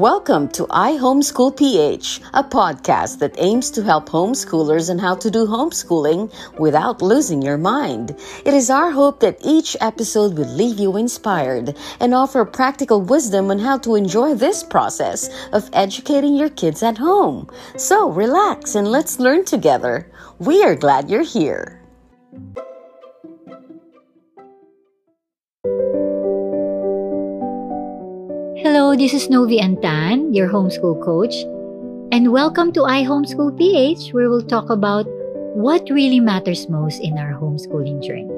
Welcome to iHomeschool PH, a podcast that aims to help homeschoolers on how to do homeschooling without losing your mind. It is our hope that each episode will leave you inspired and offer practical wisdom on how to enjoy this process of educating your kids at home. So relax and let's learn together. We are glad you're here. Hello, this is Novi Antan, your homeschool coach, and welcome to iHomeschool PH, where we'll talk about what really matters most in our homeschooling journey.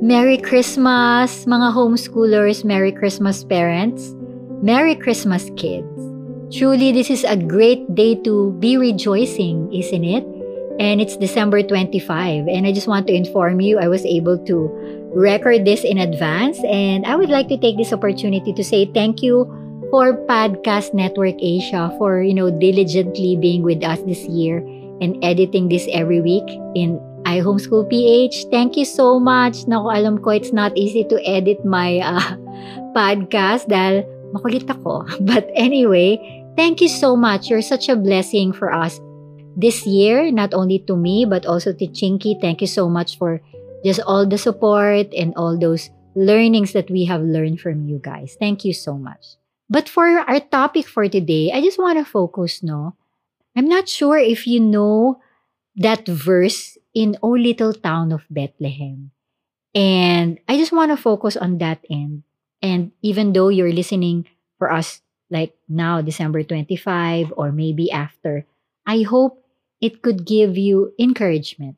Merry Christmas, mga homeschoolers, Merry Christmas, parents, Merry Christmas, kids. Truly, this is a great day to be rejoicing, isn't it? And it's December 25, and I just want to inform you I was able to record this in advance, and I would like to take this opportunity to say thank you for Podcast Network Asia for, you know, diligently being with us this year and editing this every week in iHomeschool PH. Thank you so much. Naku, alam ko it's not easy to edit my uh, podcast dahil makulit ako. But anyway, thank you so much. You're such a blessing for us this year, not only to me, but also to Chinky. Thank you so much for just all the support and all those learnings that we have learned from you guys. Thank you so much. But for our topic for today, I just want to focus, no? I'm not sure if you know that verse in O Little Town of Bethlehem. And I just want to focus on that end. And even though you're listening for us like now, December 25, or maybe after, I hope it could give you encouragement.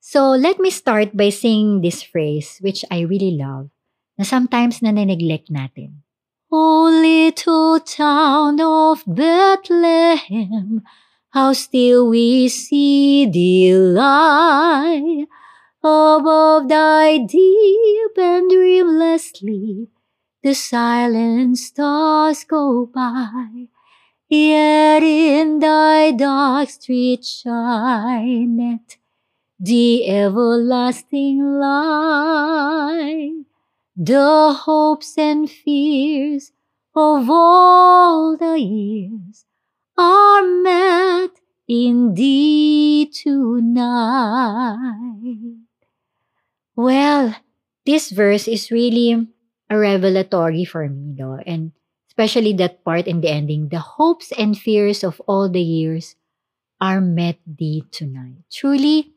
So let me start by saying this phrase, which I really love, na sometimes na neglect natin. O little town of Bethlehem, how still we see thee lie above thy deep and dreamless sleep. The silent stars go by, yet in thy dark street shineth the everlasting light the hopes and fears of all the years are met in thee tonight. Well, this verse is really a revelatory for me, though, and especially that part in the ending. The hopes and fears of all the years are met thee tonight. Truly,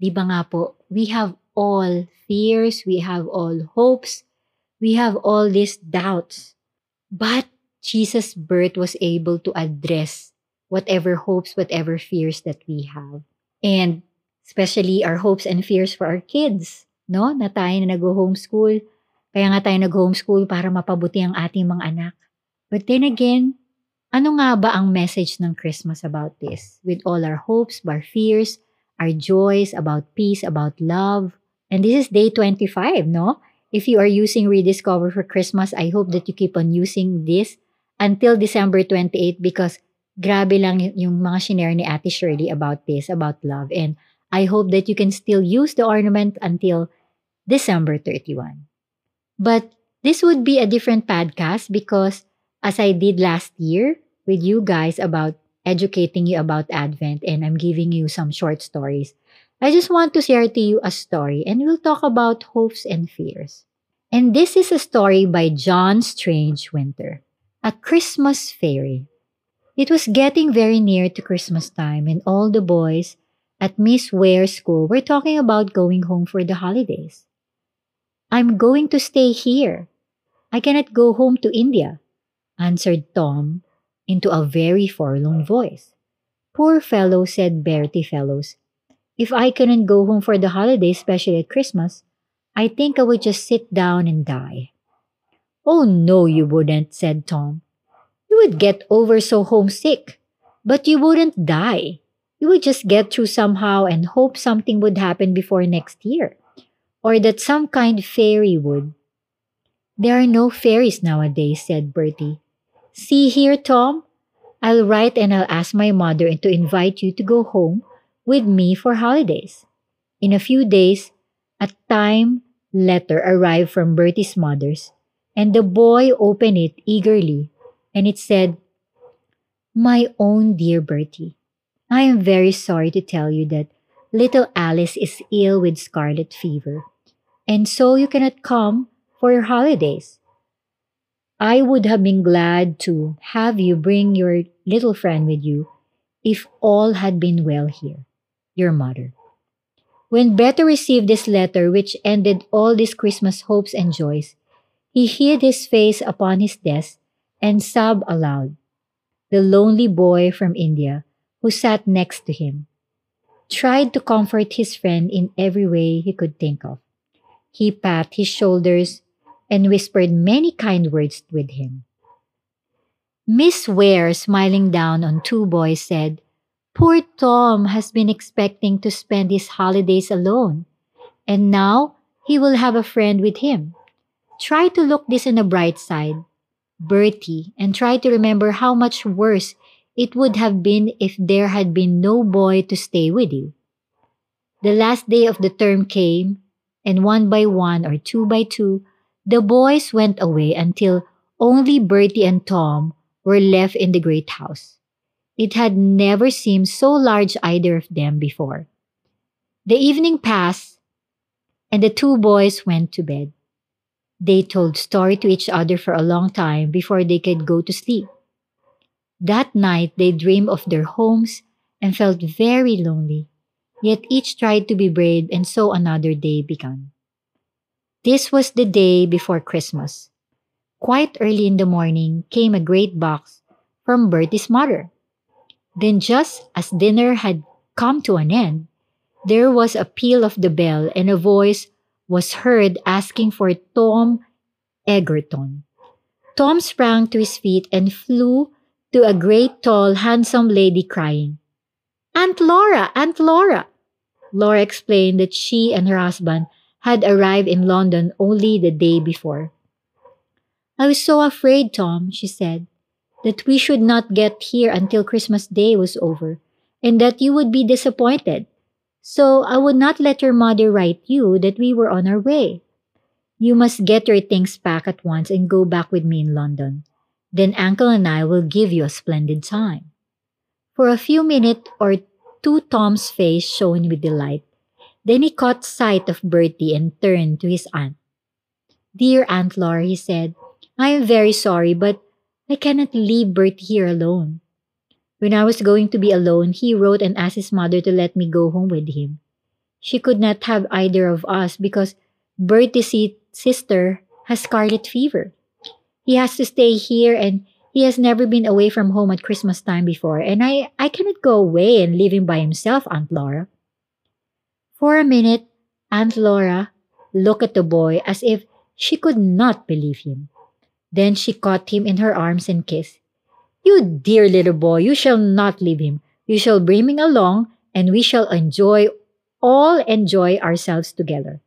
di ba nga po, we have all fears, we have all hopes, we have all these doubts. But Jesus' birth was able to address whatever hopes, whatever fears that we have. And especially our hopes and fears for our kids, no? Na tayo na nag-homeschool. Kaya nga tayo nag-homeschool para mapabuti ang ating mga anak. But then again, ano nga ba ang message ng Christmas about this? With all our hopes, our fears, our joys, about peace, about love, And this is day 25, no? If you are using Rediscover for Christmas, I hope that you keep on using this until December 28 because grabe lang yung mga shinare ni Ate Shirley about this, about love. And I hope that you can still use the ornament until December 31. But this would be a different podcast because as I did last year with you guys about educating you about Advent and I'm giving you some short stories. I just want to share to you a story and we'll talk about hopes and fears. And this is a story by John Strange Winter, A Christmas Fairy. It was getting very near to Christmas time and all the boys at Miss Ware's school were talking about going home for the holidays. I'm going to stay here. I cannot go home to India, answered Tom into a very forlorn voice. Poor fellow, said Bertie Fellows. If I couldn't go home for the holidays, especially at Christmas, I think I would just sit down and die. Oh, no, you wouldn't, said Tom. You would get over so homesick, but you wouldn't die. You would just get through somehow and hope something would happen before next year, or that some kind fairy would. There are no fairies nowadays, said Bertie. See here, Tom. I'll write and I'll ask my mother to invite you to go home with me for holidays. In a few days, a time letter arrived from Bertie's mother's, and the boy opened it eagerly, and it said, My own dear Bertie, I am very sorry to tell you that little Alice is ill with scarlet fever, and so you cannot come for your holidays. I would have been glad to have you bring your little friend with you if all had been well here. Your mother. When Beto received this letter, which ended all these Christmas hopes and joys, he hid his face upon his desk and sobbed aloud. The lonely boy from India, who sat next to him, tried to comfort his friend in every way he could think of. He patted his shoulders and whispered many kind words with him. Miss Ware, smiling down on two boys, said, Poor Tom has been expecting to spend his holidays alone, and now he will have a friend with him. Try to look this on the bright side, Bertie, and try to remember how much worse it would have been if there had been no boy to stay with you. The last day of the term came, and one by one or two by two, the boys went away until only Bertie and Tom were left in the great house. It had never seemed so large either of them before. The evening passed, and the two boys went to bed. They told story to each other for a long time before they could go to sleep. That night they dreamed of their homes and felt very lonely, yet each tried to be brave and so another day began. This was the day before Christmas. Quite early in the morning came a great box from Bertie's mother. Then, just as dinner had come to an end, there was a peal of the bell and a voice was heard asking for Tom Egerton. Tom sprang to his feet and flew to a great, tall, handsome lady crying, Aunt Laura, Aunt Laura. Laura explained that she and her husband had arrived in London only the day before. I was so afraid, Tom, she said that we should not get here until Christmas Day was over, and that you would be disappointed. So I would not let your mother write you that we were on our way. You must get your things packed at once and go back with me in London. Then Uncle and I will give you a splendid time. For a few minutes or two Tom's face shone with delight. Then he caught sight of Bertie and turned to his aunt. Dear Aunt Laura, he said, I am very sorry, but I cannot leave Bert here alone. When I was going to be alone, he wrote and asked his mother to let me go home with him. She could not have either of us because Bertie's sister has scarlet fever. He has to stay here and he has never been away from home at Christmas time before, and I, I cannot go away and leave him by himself, Aunt Laura. For a minute, Aunt Laura looked at the boy as if she could not believe him. Then she caught him in her arms and kissed. You dear little boy, you shall not leave him. You shall bring him along, and we shall enjoy, all enjoy ourselves together.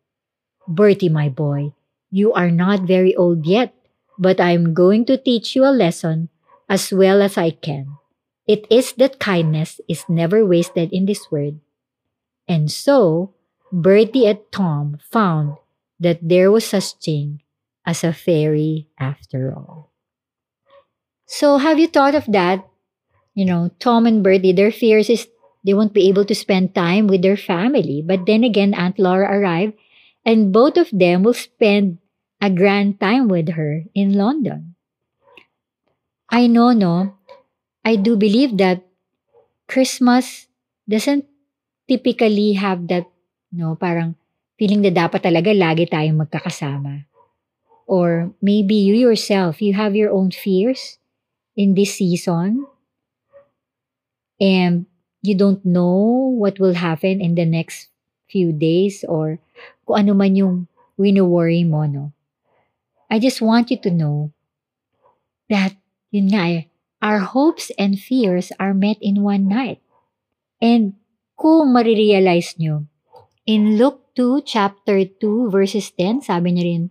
Bertie, my boy, you are not very old yet, but I am going to teach you a lesson as well as I can. It is that kindness is never wasted in this world. And so, Bertie and Tom found that there was such a thing as a fairy after all. So, have you thought of that? You know, Tom and Bertie, their fears is they won't be able to spend time with their family. But then again, Aunt Laura arrived, and both of them will spend a grand time with her in London. I know, no, I do believe that Christmas doesn't typically have that, no, parang feeling na dapat talaga lagi tayong magkakasama. Or maybe you yourself, you have your own fears in this season and you don't know what will happen in the next few days or kung ano man yung wino-worry mo, no? I just want you to know that, yun nga eh, our hopes and fears are met in one night. And kung marirealize nyo, in Luke 2, chapter 2, verses 10, sabi niya rin,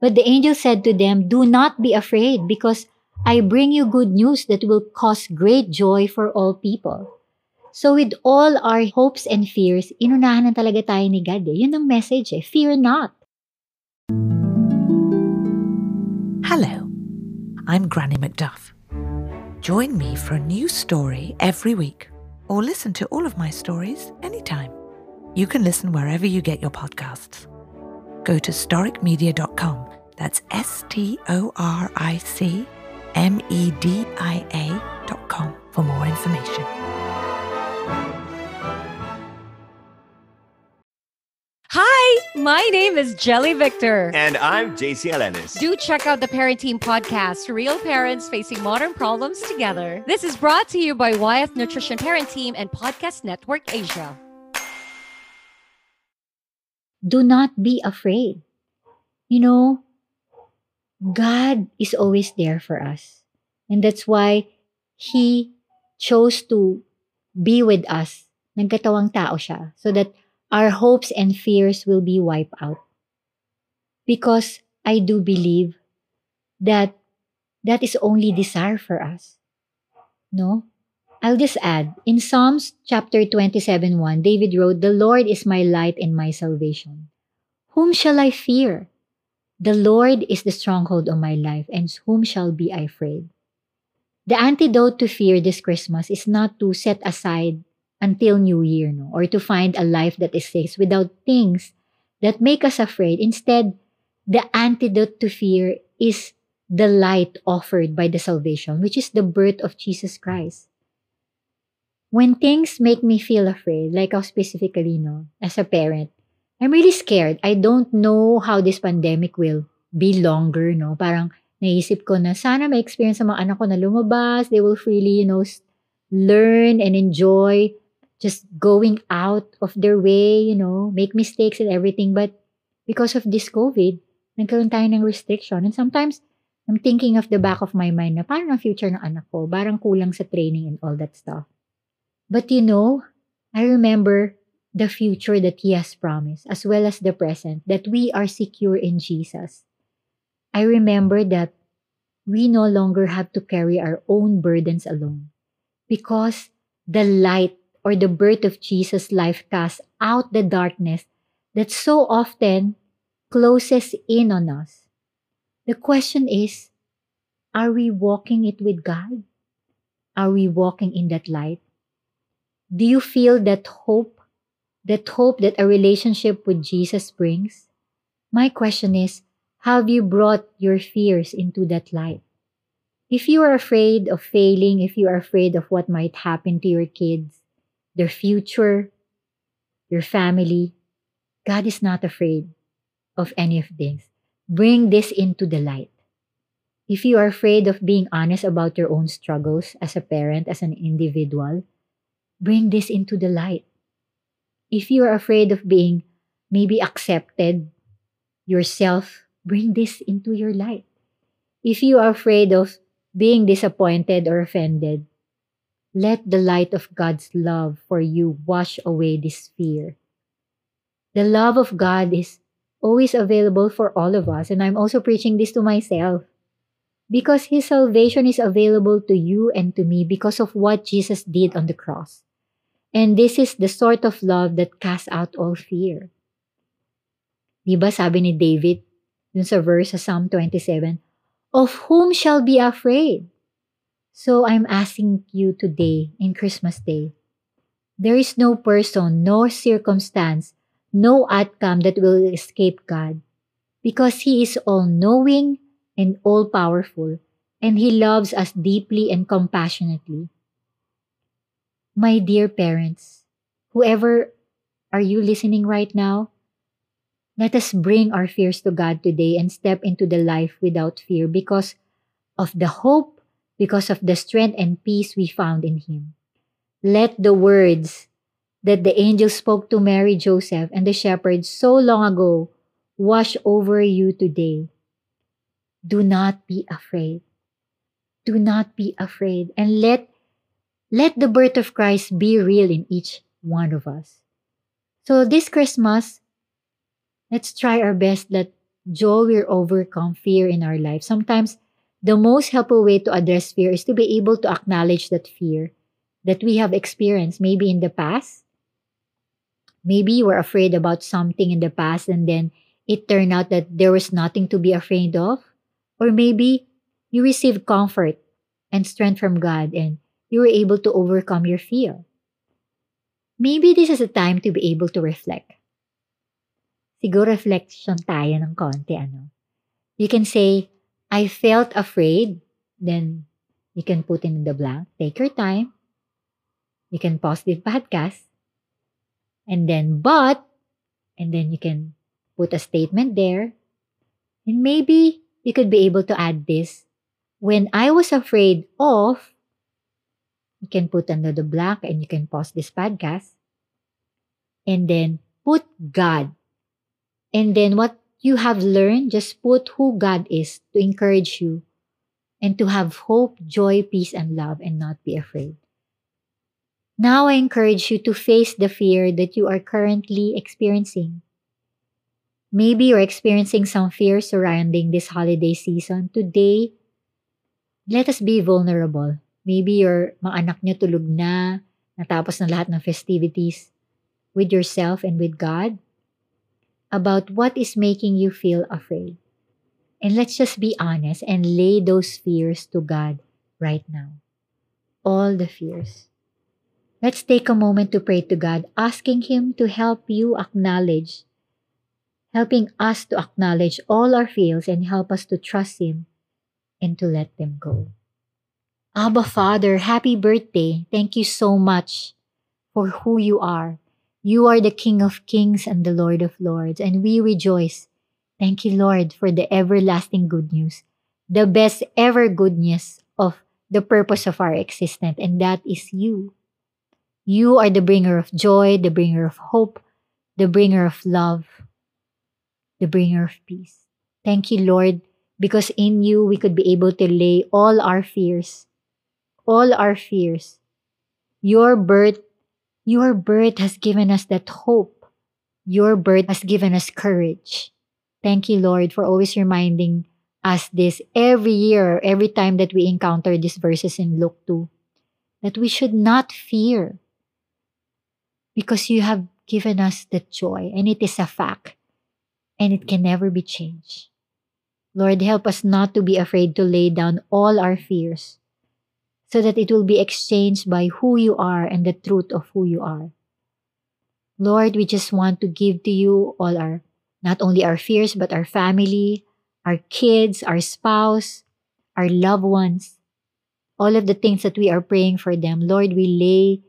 But the angel said to them, Do not be afraid, because I bring you good news that will cause great joy for all people. So with all our hopes and fears, inunahan na talaga tayo ni God eh. Yun ang message eh. Fear not. Hello, I'm Granny Macduff. Join me for a new story every week, or listen to all of my stories anytime. You can listen wherever you get your podcasts. Go to storicmedia.com, that's S T O R I C M E D I A.com for more information. Hi, my name is Jelly Victor. And I'm JC Alenis. Do check out the Parenting podcast, Real Parents Facing Modern Problems Together. This is brought to you by Wyeth Nutrition Parent Team and Podcast Network Asia. Do not be afraid. You know, God is always there for us. And that's why He chose to be with us. Nagkatawang tao siya. So that our hopes and fears will be wiped out. Because I do believe that that is only desire for us. No? I'll just add, in Psalms chapter 27 1, David wrote, The Lord is my light and my salvation. Whom shall I fear? The Lord is the stronghold of my life, and whom shall be I afraid? The antidote to fear this Christmas is not to set aside until New Year, no? Or to find a life that is safe without things that make us afraid. Instead, the antidote to fear is the light offered by the salvation, which is the birth of Jesus Christ. When things make me feel afraid, like how specifically, no, as a parent, I'm really scared. I don't know how this pandemic will be longer, no? Parang naisip ko na sana may experience sa mga anak ko na lumabas. They will freely, you know, learn and enjoy just going out of their way, you know, make mistakes and everything. But because of this COVID, nagkaroon tayo ng restriction. And sometimes, I'm thinking of the back of my mind na parang ang future ng anak ko, parang kulang sa training and all that stuff. But you know, I remember the future that He has promised, as well as the present, that we are secure in Jesus. I remember that we no longer have to carry our own burdens alone because the light or the birth of Jesus' life casts out the darkness that so often closes in on us. The question is are we walking it with God? Are we walking in that light? Do you feel that hope, that hope that a relationship with Jesus brings? My question is have you brought your fears into that light? If you are afraid of failing, if you are afraid of what might happen to your kids, their future, your family, God is not afraid of any of this. Bring this into the light. If you are afraid of being honest about your own struggles as a parent, as an individual, bring this into the light. If you are afraid of being maybe accepted yourself, bring this into your light. If you are afraid of being disappointed or offended, let the light of God's love for you wash away this fear. The love of God is always available for all of us, and I'm also preaching this to myself. Because His salvation is available to you and to me because of what Jesus did on the cross. And this is the sort of love that casts out all fear. Diba sabi ni David, dun sa verse sa Psalm 27, Of whom shall be afraid? So I'm asking you today, in Christmas Day, there is no person, no circumstance, no outcome that will escape God because He is all knowing and all powerful, and He loves us deeply and compassionately. My dear parents, whoever are you listening right now, let us bring our fears to God today and step into the life without fear because of the hope, because of the strength and peace we found in Him. Let the words that the angel spoke to Mary, Joseph, and the shepherds so long ago wash over you today. Do not be afraid. Do not be afraid. And let, let the birth of Christ be real in each one of us. So this Christmas, let's try our best that joy will overcome fear in our life. Sometimes the most helpful way to address fear is to be able to acknowledge that fear that we have experienced maybe in the past. Maybe you were afraid about something in the past and then it turned out that there was nothing to be afraid of. Or maybe you received comfort and strength from God and you were able to overcome your fear. Maybe this is a time to be able to reflect. Siguro reflection tayo ng konti, ano. You can say, I felt afraid. Then, you can put in the blank. Take your time. You can pause the podcast. And then, but, and then you can put a statement there. And maybe you could be able to add this. When I was afraid of, you can put under the blank and you can pause this podcast. And then put God. And then what you have learned, just put who God is to encourage you and to have hope, joy, peace, and love and not be afraid. Now I encourage you to face the fear that you are currently experiencing. Maybe you're experiencing some fear surrounding this holiday season. Today, let us be vulnerable. Maybe your mga anak niyo tulog na, natapos na lahat ng festivities with yourself and with God about what is making you feel afraid. And let's just be honest and lay those fears to God right now. All the fears. Let's take a moment to pray to God, asking Him to help you acknowledge, helping us to acknowledge all our fears and help us to trust Him and to let them go. Abba Father, happy birthday. Thank you so much for who you are. You are the King of kings and the Lord of lords, and we rejoice. Thank you, Lord, for the everlasting good news, the best ever good news of the purpose of our existence, and that is you. You are the bringer of joy, the bringer of hope, the bringer of love, the bringer of peace. Thank you, Lord, because in you we could be able to lay all our fears, all our fears. Your birth your birth has given us that hope. Your birth has given us courage. Thank you, Lord, for always reminding us this every year, every time that we encounter these verses in Luke 2, that we should not fear because you have given us the joy and it is a fact and it can never be changed. Lord, help us not to be afraid to lay down all our fears so that it will be exchanged by who you are and the truth of who you are. Lord, we just want to give to you all our, not only our fears, but our family, our kids, our spouse, our loved ones, all of the things that we are praying for them. Lord, we lay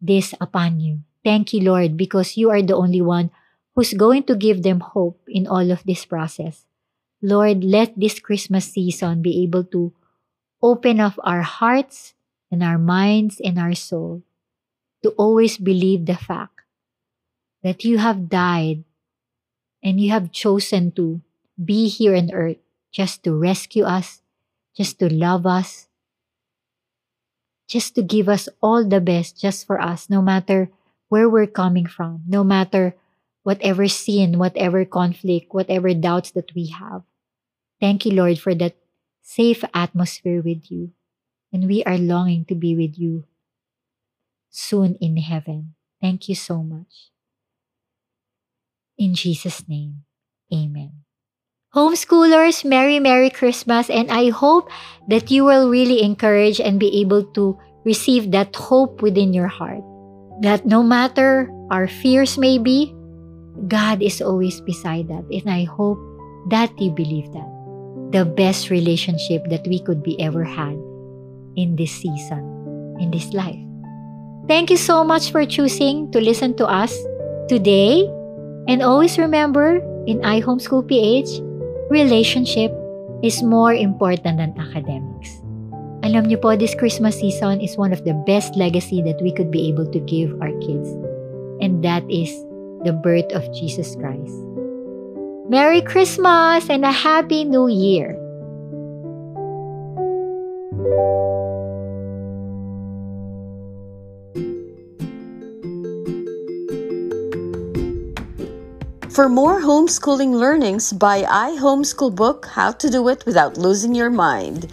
this upon you. Thank you, Lord, because you are the only one who's going to give them hope in all of this process. Lord, let this Christmas season be able to open up our hearts and our minds and our soul to always believe the fact that you have died and you have chosen to be here on earth just to rescue us, just to love us, just to give us all the best just for us, no matter where we're coming from, no matter whatever sin, whatever conflict, whatever doubts that we have. Thank you, Lord, for that safe atmosphere with you, and we are longing to be with you soon in heaven. Thank you so much. In Jesus' name, amen. Homeschoolers, Merry, Merry Christmas, and I hope that you will really encourage and be able to receive that hope within your heart. That no matter our fears may be, God is always beside that. And I hope that you believe that the best relationship that we could be ever had in this season, in this life. Thank you so much for choosing to listen to us today. And always remember, in iHomeschool PH, relationship is more important than academics. Alam niyo po, this Christmas season is one of the best legacy that we could be able to give our kids. And that is the birth of Jesus Christ. Merry Christmas and a Happy New Year! For more homeschooling learnings, buy iHomeschool book How to Do It Without Losing Your Mind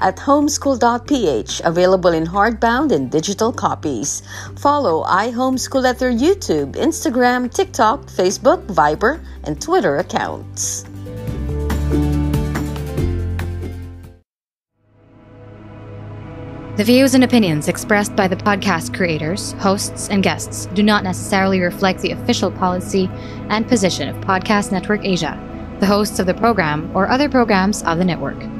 at homeschool.ph, available in hardbound and digital copies. Follow iHomeschool at their YouTube, Instagram, TikTok, Facebook, Viber, and Twitter accounts. The views and opinions expressed by the podcast creators, hosts, and guests do not necessarily reflect the official policy and position of Podcast Network Asia, the hosts of the program, or other programs of the network.